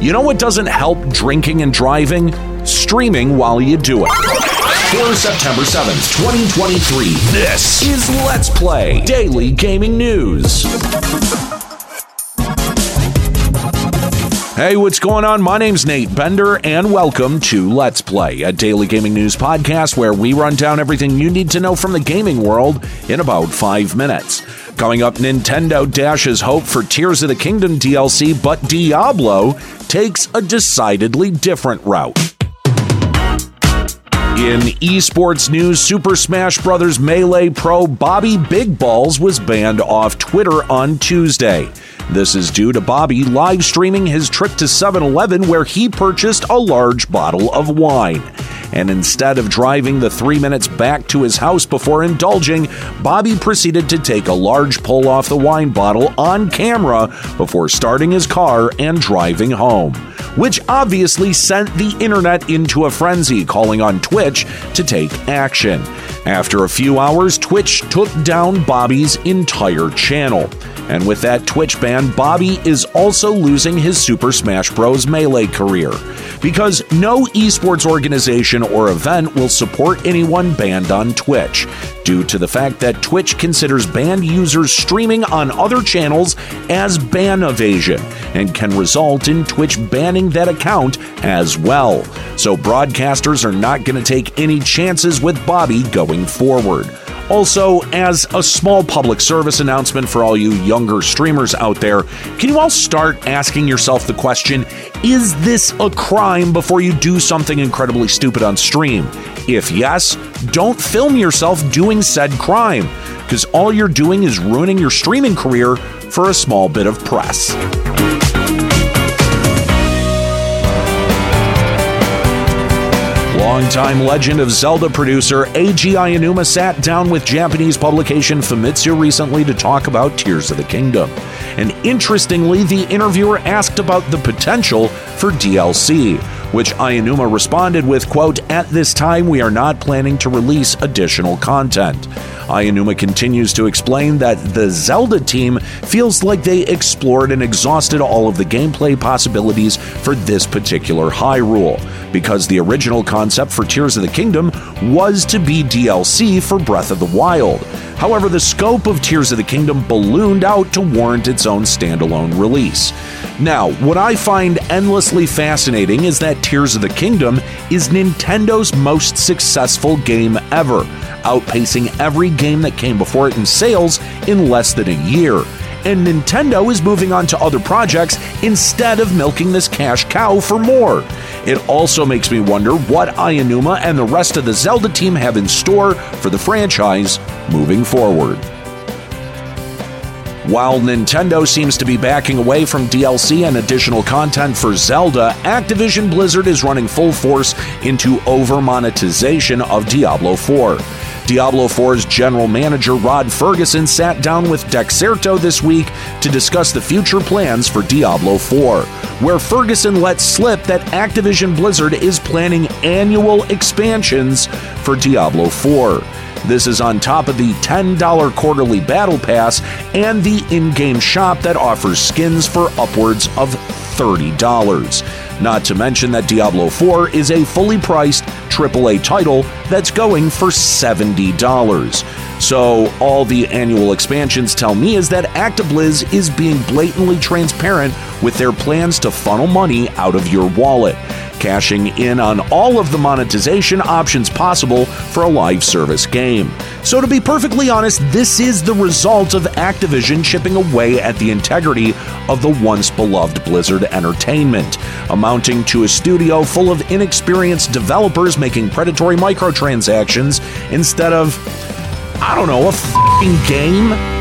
You know what doesn't help drinking and driving? Streaming while you do it. For September 7th, 2023, this is Let's Play Daily Gaming News. Hey, what's going on? My name's Nate Bender, and welcome to Let's Play, a daily gaming news podcast where we run down everything you need to know from the gaming world in about five minutes. Coming up, Nintendo dashes hope for Tears of the Kingdom DLC, but Diablo takes a decidedly different route. In esports news, Super Smash Bros. Melee Pro Bobby Big Ballz was banned off Twitter on Tuesday. This is due to Bobby live streaming his trip to 7 Eleven where he purchased a large bottle of wine. And instead of driving the three minutes back to his house before indulging, Bobby proceeded to take a large pull off the wine bottle on camera before starting his car and driving home. Which obviously sent the internet into a frenzy, calling on Twitch to take action. After a few hours, Twitch took down Bobby's entire channel. And with that Twitch ban, Bobby is also losing his Super Smash Bros. Melee career. Because no esports organization or event will support anyone banned on Twitch, due to the fact that Twitch considers banned users streaming on other channels as ban evasion and can result in Twitch banning that account as well. So broadcasters are not going to take any chances with Bobby going forward. Also, as a small public service announcement for all you younger streamers out there, can you all start asking yourself the question is this a crime before you do something incredibly stupid on stream? If yes, don't film yourself doing said crime, because all you're doing is ruining your streaming career for a small bit of press. Longtime legend of Zelda producer Eiji Aonuma sat down with Japanese publication Famitsu recently to talk about Tears of the Kingdom. And interestingly, the interviewer asked about the potential for DLC, which Aonuma responded with, quote, At this time, we are not planning to release additional content. Aonuma continues to explain that the Zelda team feels like they explored and exhausted all of the gameplay possibilities for this particular Hyrule, because the original concept for Tears of the Kingdom was to be DLC for Breath of the Wild. However, the scope of Tears of the Kingdom ballooned out to warrant its own standalone release. Now, what I find endlessly fascinating is that Tears of the Kingdom is Nintendo's most successful game ever, outpacing every game that came before it in sales in less than a year. And Nintendo is moving on to other projects instead of milking this cash cow for more. It also makes me wonder what Aonuma and the rest of the Zelda team have in store for the franchise moving forward. While Nintendo seems to be backing away from DLC and additional content for Zelda, Activision Blizzard is running full force into over monetization of Diablo 4. Diablo 4's general manager Rod Ferguson sat down with Dexerto this week to discuss the future plans for Diablo 4, where Ferguson let slip that Activision Blizzard is planning annual expansions for Diablo 4. This is on top of the $10 quarterly battle pass and the in game shop that offers skins for upwards of $30. Not to mention that Diablo 4 is a fully priced AAA title that's going for $70. So, all the annual expansions tell me is that ActiBliz is being blatantly transparent with their plans to funnel money out of your wallet cashing in on all of the monetization options possible for a live service game. So, to be perfectly honest, this is the result of Activision chipping away at the integrity of the once beloved Blizzard Entertainment, amounting to a studio full of inexperienced developers making predatory microtransactions instead of, I don't know, a game.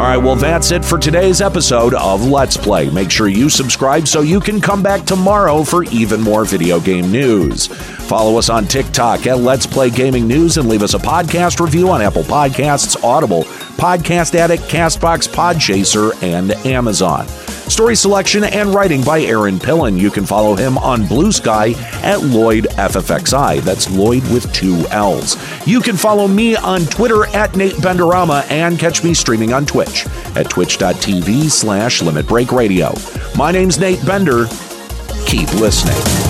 All right, well, that's it for today's episode of Let's Play. Make sure you subscribe so you can come back tomorrow for even more video game news. Follow us on TikTok at Let's Play Gaming News and leave us a podcast review on Apple Podcasts, Audible, Podcast Addict, Castbox, Podchaser, and Amazon. Story selection and writing by Aaron Pillen. You can follow him on Blue Sky at Lloyd FFXI. That's Lloyd with two L's. You can follow me on Twitter at Nate Benderama and catch me streaming on Twitch at twitch.tv slash Limit Break Radio. My name's Nate Bender. Keep listening.